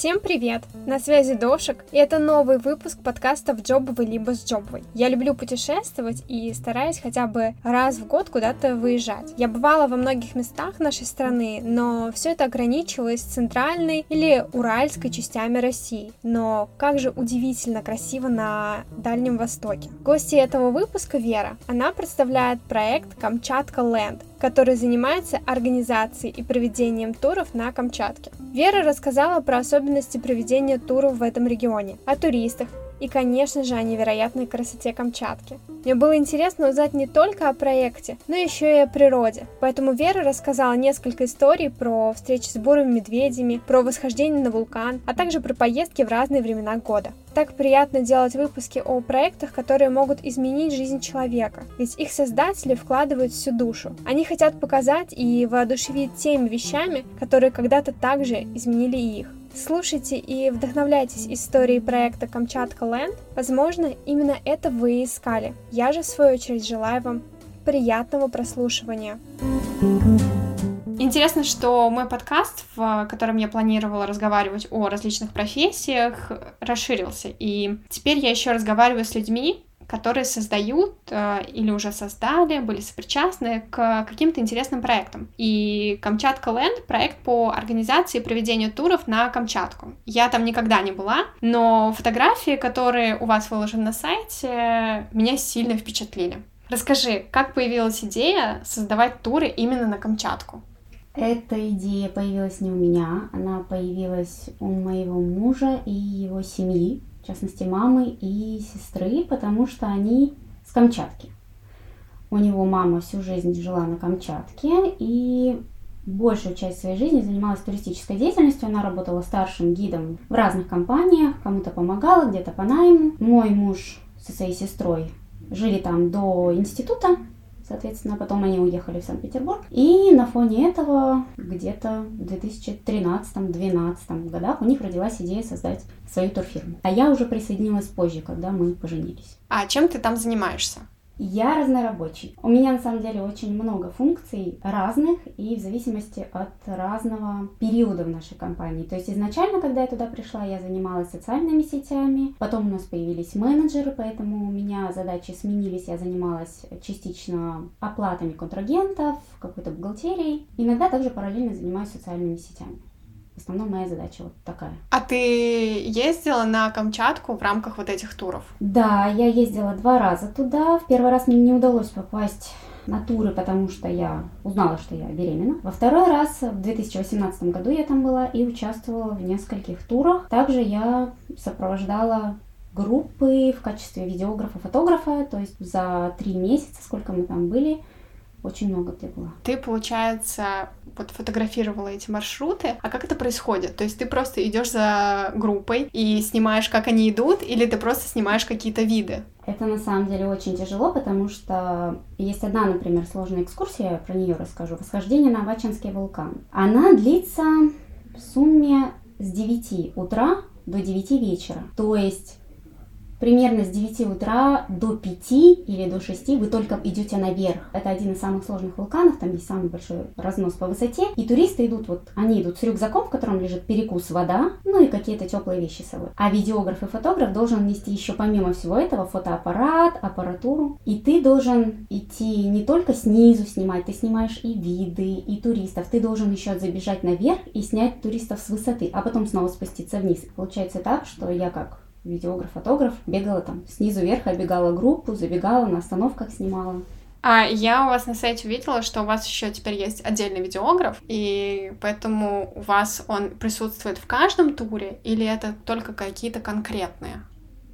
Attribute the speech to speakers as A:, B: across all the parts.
A: Всем привет! На связи Дошек, и это новый выпуск подкаста «В джобовый либо с джобовой». Я люблю путешествовать и стараюсь хотя бы раз в год куда-то выезжать. Я бывала во многих местах нашей страны, но все это ограничивалось центральной или уральской частями России. Но как же удивительно красиво на Дальнем Востоке. Гости этого выпуска Вера. Она представляет проект «Камчатка Ленд», который занимается организацией и проведением туров на Камчатке. Вера рассказала про особенности проведения туров в этом регионе, о туристах и, конечно же, о невероятной красоте Камчатки. Мне было интересно узнать не только о проекте, но еще и о природе. Поэтому Вера рассказала несколько историй про встречи с бурыми медведями, про восхождение на вулкан, а также про поездки в разные времена года. Так приятно делать выпуски о проектах, которые могут изменить жизнь человека, ведь их создатели вкладывают всю душу. Они хотят показать и воодушевить теми вещами, которые когда-то также изменили их. Слушайте и вдохновляйтесь историей проекта Камчатка Ленд. Возможно, именно это вы и искали. Я же, в свою очередь, желаю вам приятного прослушивания. Интересно, что мой подкаст, в котором я планировала разговаривать о различных профессиях, расширился. И теперь я еще разговариваю с людьми, которые создают э, или уже создали, были сопричастны к каким-то интересным проектам. И Камчатка Ленд — проект по организации и проведению туров на Камчатку. Я там никогда не была, но фотографии, которые у вас выложены на сайте, меня сильно впечатлили. Расскажи, как появилась идея создавать туры именно на Камчатку?
B: Эта идея появилась не у меня, она появилась у моего мужа и его семьи частности мамы и сестры, потому что они с Камчатки. У него мама всю жизнь жила на Камчатке и большую часть своей жизни занималась туристической деятельностью. Она работала старшим гидом в разных компаниях, кому-то помогала, где-то по найму. Мой муж со своей сестрой жили там до института, Соответственно, потом они уехали в Санкт-Петербург. И на фоне этого где-то в 2013-2012 годах у них родилась идея создать свою турфирму. А я уже присоединилась позже, когда мы поженились.
A: А чем ты там занимаешься?
B: Я разнорабочий. У меня на самом деле очень много функций разных и в зависимости от разного периода в нашей компании. То есть изначально, когда я туда пришла, я занималась социальными сетями, потом у нас появились менеджеры, поэтому у меня задачи сменились, я занималась частично оплатами контрагентов, какой-то бухгалтерией. Иногда также параллельно занимаюсь социальными сетями. В основном моя задача вот такая.
A: А ты ездила на Камчатку в рамках вот этих туров?
B: Да, я ездила два раза туда. В первый раз мне не удалось попасть на туры, потому что я узнала, что я беременна. Во второй раз, в 2018 году я там была и участвовала в нескольких турах. Также я сопровождала группы в качестве видеографа, фотографа, то есть за три месяца, сколько мы там были, очень много где было.
A: Ты, получается, вот фотографировала эти маршруты. А как это происходит? То есть ты просто идешь за группой и снимаешь, как они идут, или ты просто снимаешь какие-то виды?
B: Это на самом деле очень тяжело, потому что есть одна, например, сложная экскурсия, я про нее расскажу. Восхождение на Авачинский вулкан. Она длится в сумме с 9 утра до 9 вечера. То есть примерно с 9 утра до 5 или до 6 вы только идете наверх. Это один из самых сложных вулканов, там есть самый большой разнос по высоте. И туристы идут, вот они идут с рюкзаком, в котором лежит перекус, вода, ну и какие-то теплые вещи с собой. А видеограф и фотограф должен нести еще помимо всего этого фотоаппарат, аппаратуру. И ты должен идти не только снизу снимать, ты снимаешь и виды, и туристов. Ты должен еще забежать наверх и снять туристов с высоты, а потом снова спуститься вниз. Получается так, что я как видеограф, фотограф, бегала там снизу вверх, оббегала группу, забегала, на остановках снимала.
A: А я у вас на сайте увидела, что у вас еще теперь есть отдельный видеограф, и поэтому у вас он присутствует в каждом туре, или это только какие-то конкретные?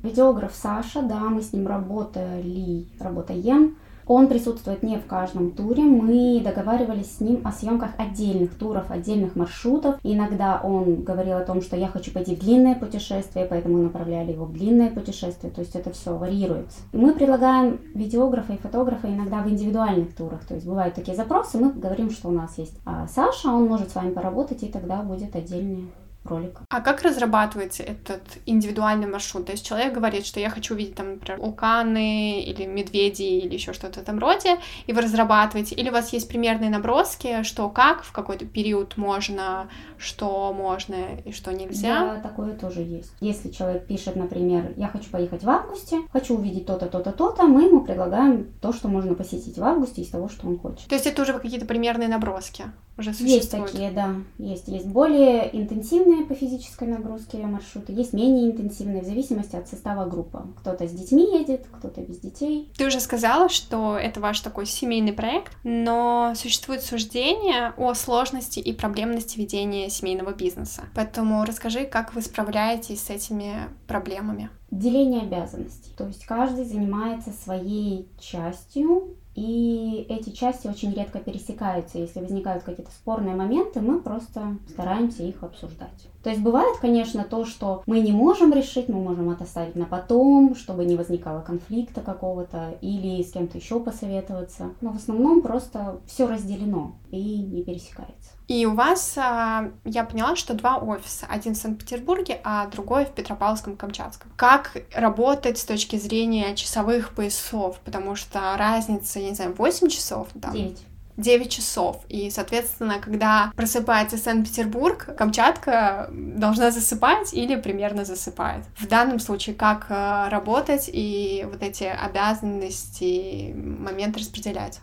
B: Видеограф Саша, да, мы с ним работали, работаем. Он присутствует не в каждом туре. Мы договаривались с ним о съемках отдельных туров, отдельных маршрутов. Иногда он говорил о том, что я хочу пойти в длинное путешествие, поэтому направляли его в длинное путешествие. То есть это все варьируется. Мы предлагаем видеографа и фотографа иногда в индивидуальных турах. То есть бывают такие запросы, мы говорим, что у нас есть а Саша, он может с вами поработать, и тогда будет отдельный кролика.
A: А как разрабатывается этот индивидуальный маршрут? То есть человек говорит, что я хочу увидеть там, например, вулканы или медведи или еще что-то в этом роде, и вы разрабатываете, или у вас есть примерные наброски, что как в какой-то период можно, что можно и что нельзя?
B: Да, такое тоже есть. Если человек пишет, например, я хочу поехать в августе, хочу увидеть то-то, то-то, то-то, мы ему предлагаем то, что можно посетить в августе из того, что он хочет.
A: То есть это уже какие-то примерные наброски? Уже
B: существуют? Есть такие, да. Есть. Есть более интенсивные по физической нагрузке маршруты, есть менее интенсивные в зависимости от состава группы. Кто-то с детьми едет, кто-то без детей.
A: Ты уже сказала, что это ваш такой семейный проект, но существует суждение о сложности и проблемности ведения семейного бизнеса. Поэтому расскажи, как вы справляетесь с этими проблемами.
B: Деление обязанностей. То есть каждый занимается своей частью и эти части очень редко пересекаются. Если возникают какие-то спорные моменты, мы просто стараемся их обсуждать. То есть бывает, конечно, то, что мы не можем решить, мы можем это оставить на потом, чтобы не возникало конфликта какого-то, или с кем-то еще посоветоваться. Но в основном просто все разделено и не пересекается.
A: И у вас, а, я поняла, что два офиса. Один в Санкт-Петербурге, а другой в Петропавловском-Камчатском. Как работать с точки зрения часовых поясов? Потому что разница, я не знаю, 8 часов?
B: Там. 9.
A: 9 часов. И, соответственно, когда просыпается Санкт-Петербург, Камчатка должна засыпать или примерно засыпает. В данном случае, как а, работать и вот эти обязанности, моменты распределять?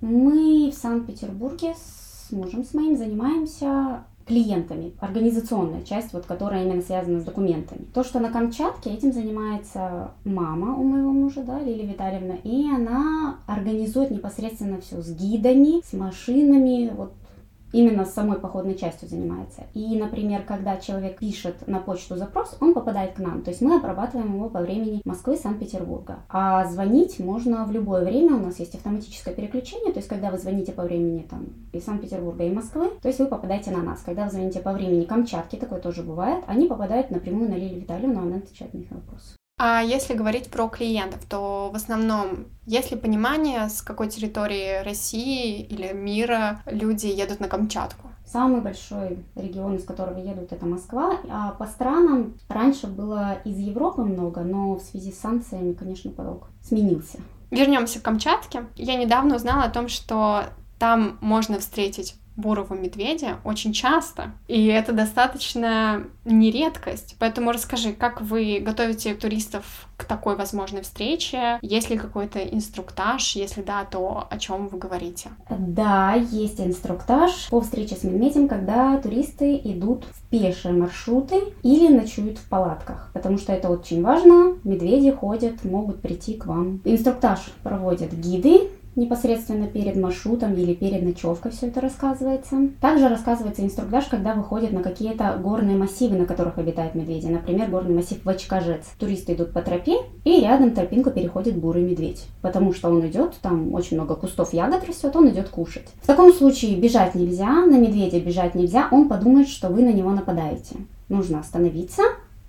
B: Мы в Санкт-Петербурге с мужем, с моим занимаемся клиентами, организационная часть, вот, которая именно связана с документами. То, что на Камчатке, этим занимается мама у моего мужа, да, Лилия Витальевна, и она организует непосредственно все с гидами, с машинами, вот именно с самой походной частью занимается. И, например, когда человек пишет на почту запрос, он попадает к нам. То есть мы обрабатываем его по времени Москвы, Санкт-Петербурга. А звонить можно в любое время. У нас есть автоматическое переключение. То есть когда вы звоните по времени там из Санкт-Петербурга и Москвы, то есть вы попадаете на нас. Когда вы звоните по времени Камчатки, такое тоже бывает, они попадают напрямую на Лилию Витальевну, она отвечает на их вопросы.
A: А если говорить про клиентов, то в основном есть ли понимание, с какой территории России или мира люди едут на Камчатку?
B: Самый большой регион, из которого едут, это Москва. А по странам раньше было из Европы много, но в связи с санкциями, конечно, поток сменился.
A: Вернемся к Камчатке. Я недавно узнала о том, что там можно встретить бурого медведя очень часто, и это достаточно не редкость. Поэтому расскажи, как вы готовите туристов к такой возможной встрече? Есть ли какой-то инструктаж? Если да, то о чем вы говорите?
B: Да, есть инструктаж по встрече с медведем, когда туристы идут в пешие маршруты или ночуют в палатках, потому что это очень важно. Медведи ходят, могут прийти к вам. Инструктаж проводят гиды, непосредственно перед маршрутом или перед ночевкой все это рассказывается. Также рассказывается инструктаж, когда выходят на какие-то горные массивы, на которых обитают медведи. Например, горный массив Вачкажец. Туристы идут по тропе, и рядом тропинку переходит бурый медведь. Потому что он идет, там очень много кустов ягод растет, он идет кушать. В таком случае бежать нельзя, на медведя бежать нельзя, он подумает, что вы на него нападаете. Нужно остановиться,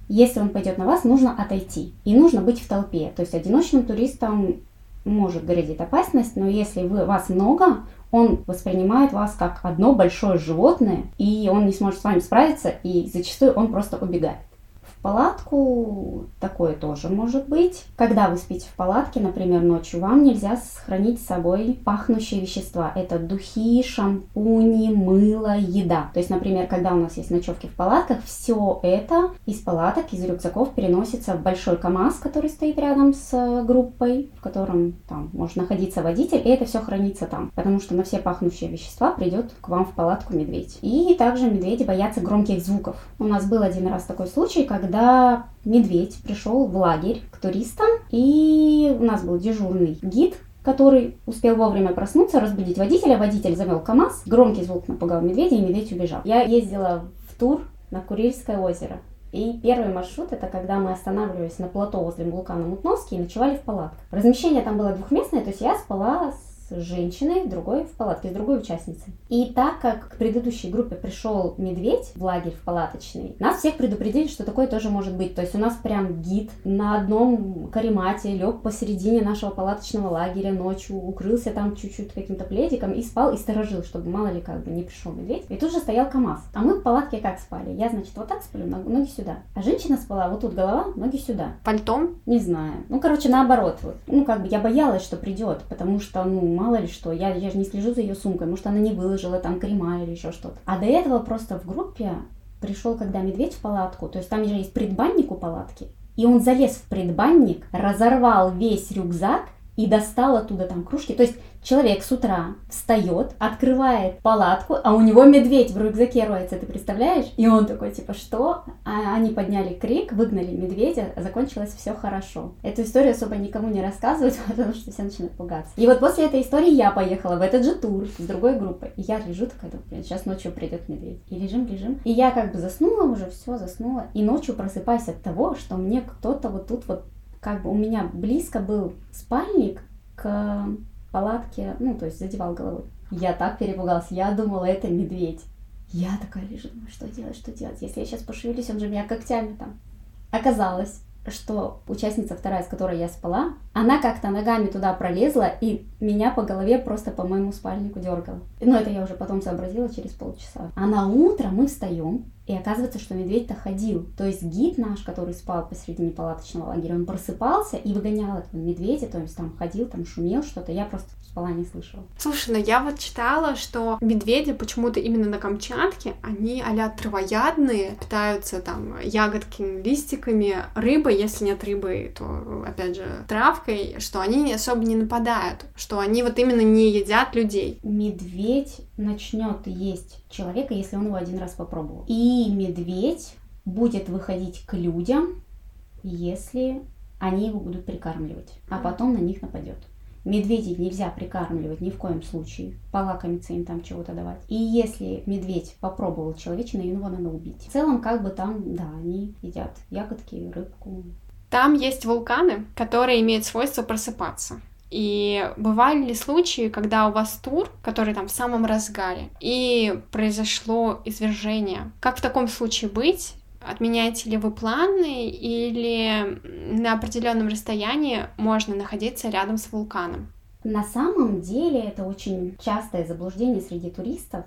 B: если он пойдет на вас, нужно отойти. И нужно быть в толпе. То есть одиночным туристам может грозить опасность, но если вы, вас много, он воспринимает вас как одно большое животное, и он не сможет с вами справиться, и зачастую он просто убегает палатку, такое тоже может быть. Когда вы спите в палатке, например, ночью, вам нельзя сохранить с собой пахнущие вещества. Это духи, шампуни, мыло, еда. То есть, например, когда у нас есть ночевки в палатках, все это из палаток, из рюкзаков переносится в большой КАМАЗ, который стоит рядом с группой, в котором там может находиться водитель, и это все хранится там. Потому что на все пахнущие вещества придет к вам в палатку медведь. И также медведи боятся громких звуков. У нас был один раз такой случай, когда когда медведь пришел в лагерь к туристам, и у нас был дежурный гид, который успел вовремя проснуться, разбудить водителя. Водитель завел КАМАЗ, громкий звук напугал медведя, и медведь убежал. Я ездила в тур на Курильское озеро. И первый маршрут это когда мы останавливались на плато возле вулкана Мутновский и ночевали в палатках. Размещение там было двухместное, то есть я спала с с женщиной, в другой в палатке с другой участницей. И так как к предыдущей группе пришел медведь в лагерь в палаточный, нас всех предупредили, что такое тоже может быть. То есть у нас прям гид на одном каремате лег посередине нашего палаточного лагеря ночью, укрылся там чуть-чуть каким-то пледиком и спал и сторожил, чтобы мало ли как бы не пришел медведь. И тут же стоял КАМАЗ. А мы в палатке как спали? Я, значит, вот так сплю, ноги сюда. А женщина спала вот тут голова, ноги сюда.
A: Пальтом?
B: Не знаю. Ну, короче, наоборот. Вот. Ну, как бы я боялась, что придет, потому что, ну, мало ли что, я, я же не слежу за ее сумкой, может, она не выложила там крема или еще что-то. А до этого просто в группе пришел, когда медведь в палатку, то есть там же есть предбанник у палатки, и он залез в предбанник, разорвал весь рюкзак и достал оттуда там кружки. То есть человек с утра встает, открывает палатку, а у него медведь в рюкзаке роется, ты представляешь? И он такой, типа, что? А они подняли крик, выгнали медведя, закончилось все хорошо. Эту историю особо никому не рассказывают, потому что все начинают пугаться. И вот после этой истории я поехала в этот же тур с другой группой. И я лежу такая, блин, сейчас ночью придет медведь. И лежим, лежим. И я как бы заснула уже, все, заснула. И ночью просыпаюсь от того, что мне кто-то вот тут вот как бы у меня близко был спальник к палатке, ну, то есть задевал головой. Я так перепугалась, я думала, это медведь. Я такая лежу, думаю, что делать, что делать? Если я сейчас пошевелюсь, он же меня когтями там. Оказалось, что участница вторая, с которой я спала, она как-то ногами туда пролезла и меня по голове просто по моему спальнику дергала. Но это я уже потом сообразила через полчаса. А на утро мы встаем, и оказывается, что медведь-то ходил. То есть гид наш, который спал посредине палаточного лагеря, он просыпался и выгонял этого медведя, то есть там ходил, там шумел что-то. Я просто спала, не слышала.
A: Слушай, ну я вот читала, что медведи почему-то именно на Камчатке, они а травоядные, питаются там ягодками, листиками, рыбой, если нет рыбы, то, опять же, травкой, что они особо не нападают, что они вот именно не едят людей.
B: Медведь начнет есть человека, если он его один раз попробовал. И медведь будет выходить к людям, если они его будут прикармливать, а потом на них нападет. Медведей нельзя прикармливать ни в коем случае, полакомиться им там чего-то давать. И если медведь попробовал человечину, его надо убить. В целом, как бы там, да, они едят ягодки, рыбку.
A: Там есть вулканы, которые имеют свойство просыпаться. И бывали ли случаи, когда у вас тур, который там в самом разгаре, и произошло извержение? Как в таком случае быть? Отменяете ли вы планы или на определенном расстоянии можно находиться рядом с вулканом?
B: На самом деле это очень частое заблуждение среди туристов.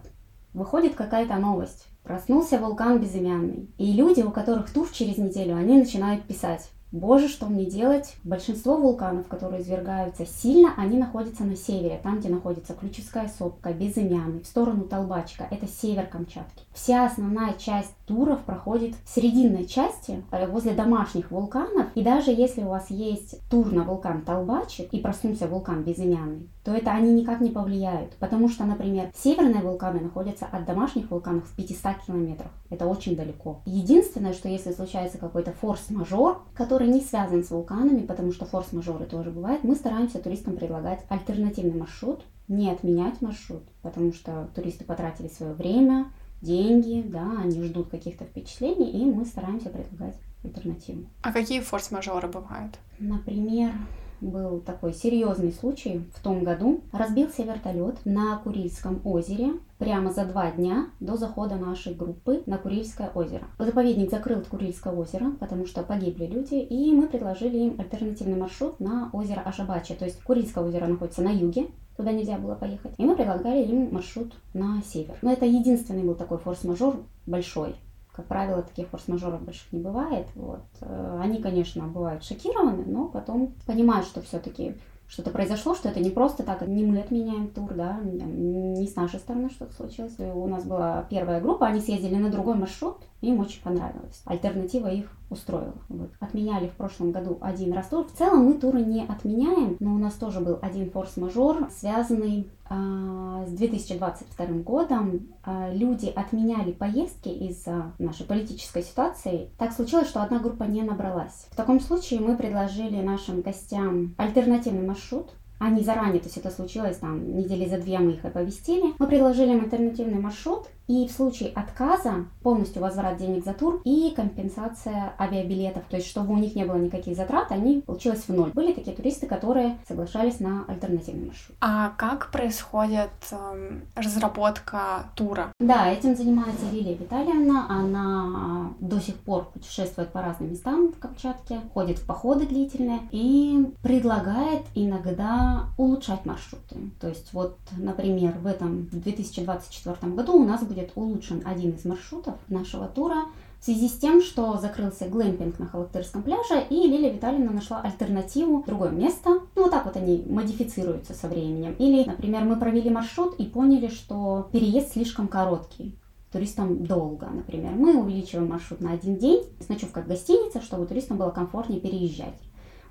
B: Выходит какая-то новость. Проснулся вулкан безымянный. И люди, у которых тур через неделю, они начинают писать. Боже, что мне делать? Большинство вулканов, которые извергаются сильно, они находятся на севере, там, где находится Ключевская сопка, Безымянный, в сторону Толбачка, это север Камчатки. Вся основная часть туров проходит в срединной части, э, возле домашних вулканов, и даже если у вас есть тур на вулкан Толбачик и проснулся вулкан Безымянный, то это они никак не повлияют, потому что, например, северные вулканы находятся от домашних вулканов в 500 километрах. Это очень далеко. Единственное, что если случается какой-то форс-мажор, который не связан с вулканами, потому что форс-мажоры тоже бывают, мы стараемся туристам предлагать альтернативный маршрут, не отменять маршрут, потому что туристы потратили свое время, деньги, да, они ждут каких-то впечатлений, и мы стараемся предлагать альтернативу.
A: А какие форс-мажоры бывают?
B: Например, был такой серьезный случай в том году. Разбился вертолет на Курильском озере прямо за два дня до захода нашей группы на Курильское озеро. Заповедник закрыл Курильское озеро, потому что погибли люди, и мы предложили им альтернативный маршрут на озеро Ашабачи. То есть Курильское озеро находится на юге, туда нельзя было поехать. И мы предлагали им маршрут на север. Но это единственный был такой форс-мажор большой, как правило, таких форс-мажоров больших не бывает. Вот. Э, они, конечно, бывают шокированы, но потом понимают, что все-таки что-то произошло, что это не просто так, не мы отменяем тур, да, не с нашей стороны что-то случилось. У нас была первая группа, они съездили на другой маршрут, им очень понравилось. Альтернатива их устроила. Вот. Отменяли в прошлом году один раз тур. В целом мы туры не отменяем, но у нас тоже был один форс-мажор, связанный э, с 2022 годом. Э, люди отменяли поездки из-за нашей политической ситуации. Так случилось, что одна группа не набралась. В таком случае мы предложили нашим гостям альтернативный маршрут, они заранее, то есть это случилось там недели за две мы их оповестили. Мы предложили им альтернативный маршрут, И в случае отказа полностью возврат денег за тур и компенсация авиабилетов. То есть, чтобы у них не было никаких затрат, они получилось в ноль. Были такие туристы, которые соглашались на альтернативный маршрут.
A: А как происходит э, разработка тура?
B: Да, этим занимается Лилия Витальевна. Она до сих пор путешествует по разным местам в Камчатке, ходит в походы длительные и предлагает иногда улучшать маршруты. То есть вот, например, в этом 2024 году у нас будет улучшен один из маршрутов нашего тура в связи с тем, что закрылся глэмпинг на Халактырском пляже, и Лилия Витальевна нашла альтернативу, другое место. Ну, вот так вот они модифицируются со временем. Или, например, мы провели маршрут и поняли, что переезд слишком короткий туристам долго, например. Мы увеличиваем маршрут на один день с ночевкой в гостинице, чтобы туристам было комфортнее переезжать.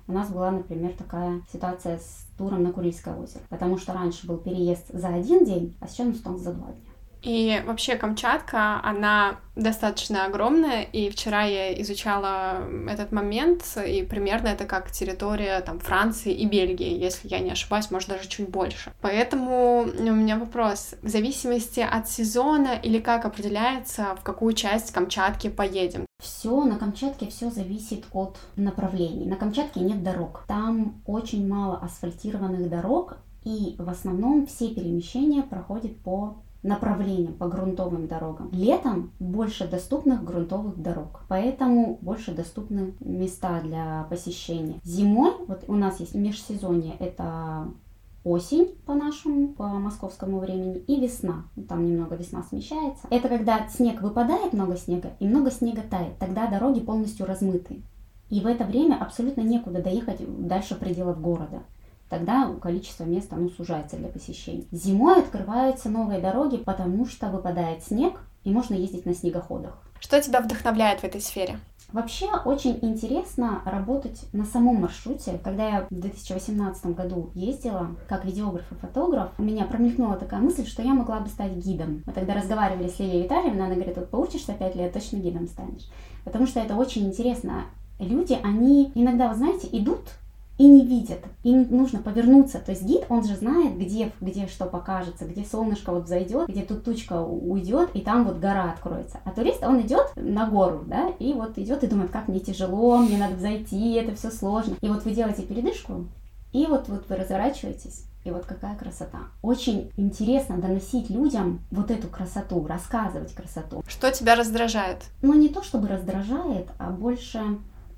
B: У нас была, например, такая ситуация с туром на Курильское озеро, потому что раньше был переезд за один день, а сейчас он стал за два дня.
A: И вообще Камчатка, она достаточно огромная, и вчера я изучала этот момент, и примерно это как территория там Франции и Бельгии, если я не ошибаюсь, может даже чуть больше. Поэтому у меня вопрос, в зависимости от сезона или как определяется, в какую часть Камчатки поедем?
B: Все на Камчатке все зависит от направлений. На Камчатке нет дорог. Там очень мало асфальтированных дорог, и в основном все перемещения проходят по направлениям по грунтовым дорогам. Летом больше доступных грунтовых дорог, поэтому больше доступны места для посещения. Зимой, вот у нас есть межсезонье, это осень по нашему, по московскому времени, и весна. Там немного весна смещается. Это когда снег выпадает, много снега, и много снега тает. Тогда дороги полностью размыты. И в это время абсолютно некуда доехать дальше пределов города тогда количество мест оно сужается для посещений. Зимой открываются новые дороги, потому что выпадает снег, и можно ездить на снегоходах.
A: Что тебя вдохновляет в этой сфере?
B: Вообще очень интересно работать на самом маршруте. Когда я в 2018 году ездила как видеограф и фотограф, у меня промелькнула такая мысль, что я могла бы стать гидом. Мы тогда разговаривали с Лилией Витальевной, она говорит, вот поучишься 5 лет, точно гидом станешь. Потому что это очень интересно. Люди, они иногда, вы знаете, идут и не видят. Им нужно повернуться. То есть гид, он же знает, где, где что покажется, где солнышко вот зайдет, где тут тучка уйдет, и там вот гора откроется. А турист, он идет на гору, да, и вот идет и думает, как мне тяжело, мне надо зайти, это все сложно. И вот вы делаете передышку, и вот, вот вы разворачиваетесь, и вот какая красота. Очень интересно доносить людям вот эту красоту, рассказывать красоту.
A: Что тебя раздражает?
B: Ну, не то чтобы раздражает, а больше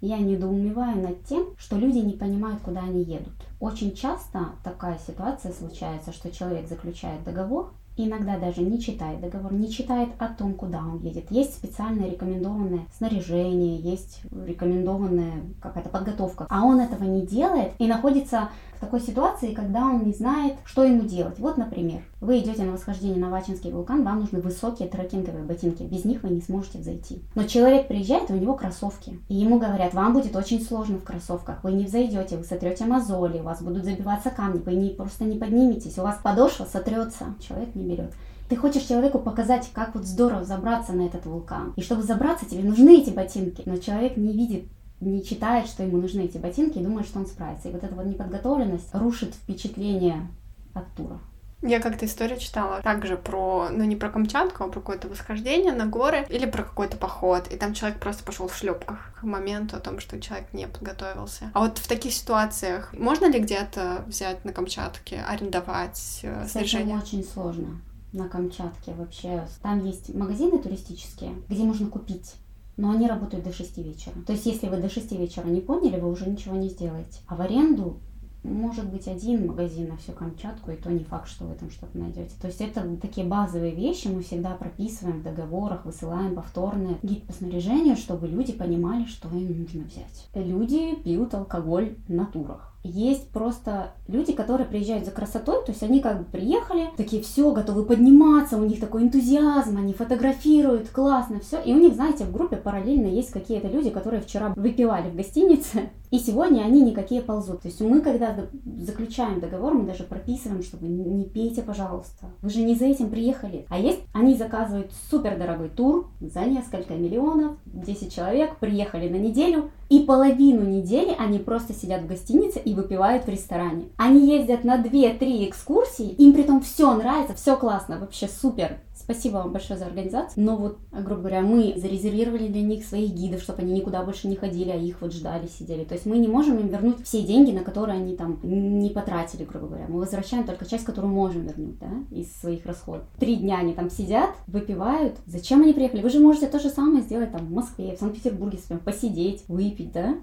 B: я недоумеваю над тем, что люди не понимают, куда они едут. Очень часто такая ситуация случается, что человек заключает договор, иногда даже не читает договор, не читает о том, куда он едет. Есть специальное рекомендованное снаряжение, есть рекомендованная какая-то подготовка, а он этого не делает и находится такой ситуации, когда он не знает, что ему делать. Вот, например, вы идете на восхождение на Вачинский вулкан, вам нужны высокие трекинговые ботинки, без них вы не сможете взойти. Но человек приезжает, у него кроссовки, и ему говорят, вам будет очень сложно в кроссовках, вы не взойдете, вы сотрете мозоли, у вас будут забиваться камни, вы не, просто не подниметесь, у вас подошва сотрется, человек не берет. Ты хочешь человеку показать, как вот здорово забраться на этот вулкан. И чтобы забраться, тебе нужны эти ботинки. Но человек не видит не читает, что ему нужны эти ботинки, и думает, что он справится. И вот эта вот неподготовленность рушит впечатление от тура.
A: Я как-то историю читала также про, ну не про Камчатку, а про какое-то восхождение на горы или про какой-то поход. И там человек просто пошел в шлепках к моменту о том, что человек не подготовился. А вот в таких ситуациях можно ли где-то взять на Камчатке, арендовать э, снаряжение?
B: Очень сложно на Камчатке вообще. Там есть магазины туристические, где можно купить но они работают до 6 вечера. То есть, если вы до 6 вечера не поняли, вы уже ничего не сделаете. А в аренду может быть один магазин на всю Камчатку, и то не факт, что вы там что-то найдете. То есть это такие базовые вещи мы всегда прописываем в договорах, высылаем повторные гид по снаряжению, чтобы люди понимали, что им нужно взять. Люди пьют алкоголь на турах. Есть просто люди, которые приезжают за красотой, то есть они как бы приехали, такие все, готовы подниматься, у них такой энтузиазм, они фотографируют, классно, все. И у них, знаете, в группе параллельно есть какие-то люди, которые вчера выпивали в гостинице, и сегодня они никакие ползут. То есть мы, когда заключаем договор, мы даже прописываем, что вы не пейте, пожалуйста. Вы же не за этим приехали. А есть, они заказывают супер дорогой тур за несколько миллионов, 10 человек, приехали на неделю, и половину недели они просто сидят в гостинице и выпивают в ресторане. Они ездят на 2-3 экскурсии, им при том все нравится, все классно, вообще супер. Спасибо вам большое за организацию. Но вот, грубо говоря, мы зарезервировали для них своих гидов, чтобы они никуда больше не ходили, а их вот ждали, сидели. То есть мы не можем им вернуть все деньги, на которые они там не потратили, грубо говоря. Мы возвращаем только часть, которую можем вернуть, да, из своих расходов. Три дня они там сидят, выпивают. Зачем они приехали? Вы же можете то же самое сделать там в Москве, в Санкт-Петербурге, посидеть, выпить, да?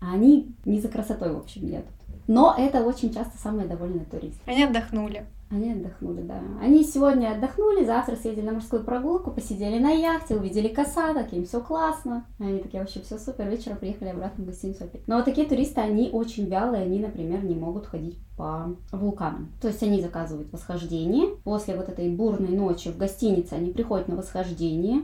B: А они не за красотой, в общем, едут. Но это очень часто самые довольные туристы.
A: Они отдохнули.
B: Они отдохнули, да. Они сегодня отдохнули, завтра съездили на морскую прогулку, посидели на яхте, увидели косаток, им все классно. Они такие, вообще все супер, вечером приехали обратно в гостиницу опять. Но вот такие туристы, они очень вялые, они, например, не могут ходить по вулканам. То есть они заказывают восхождение, после вот этой бурной ночи в гостинице они приходят на восхождение,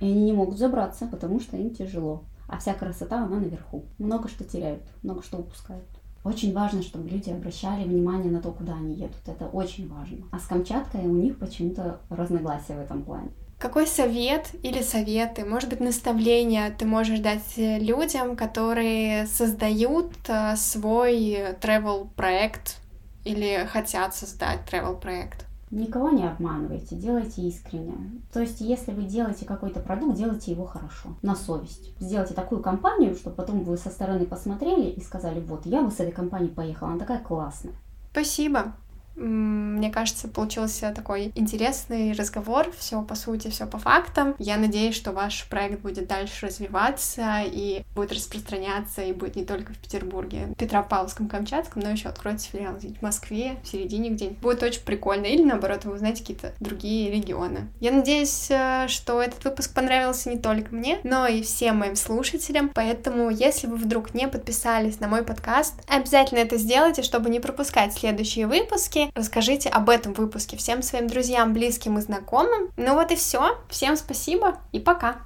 B: и они не могут забраться, потому что им тяжело. А вся красота, она наверху. Много что теряют, много что упускают. Очень важно, чтобы люди обращали внимание на то, куда они едут. Это очень важно. А с Камчаткой у них почему-то разногласия в этом плане.
A: Какой совет или советы, может быть, наставления ты можешь дать людям, которые создают э, свой travel проект или хотят создать travel проект?
B: Никого не обманывайте, делайте искренне. То есть, если вы делаете какой-то продукт, делайте его хорошо, на совесть. Сделайте такую компанию, чтобы потом вы со стороны посмотрели и сказали, вот, я бы с этой компанией поехала, она такая классная.
A: Спасибо. Мне кажется, получился такой интересный разговор. Все по сути, все по фактам. Я надеюсь, что ваш проект будет дальше развиваться и будет распространяться и будет не только в Петербурге, в Петропавловском, Камчатском, но еще откроется филиал в Москве, в середине где-нибудь. Будет очень прикольно. Или наоборот, вы узнаете какие-то другие регионы. Я надеюсь, э, что этот выпуск понравился не только мне, но и всем моим слушателям. Поэтому, если вы вдруг не подписались на мой подкаст, обязательно это сделайте, чтобы не пропускать следующие выпуски. Расскажите об этом выпуске всем своим друзьям, близким и знакомым. Ну вот и все. Всем спасибо и пока.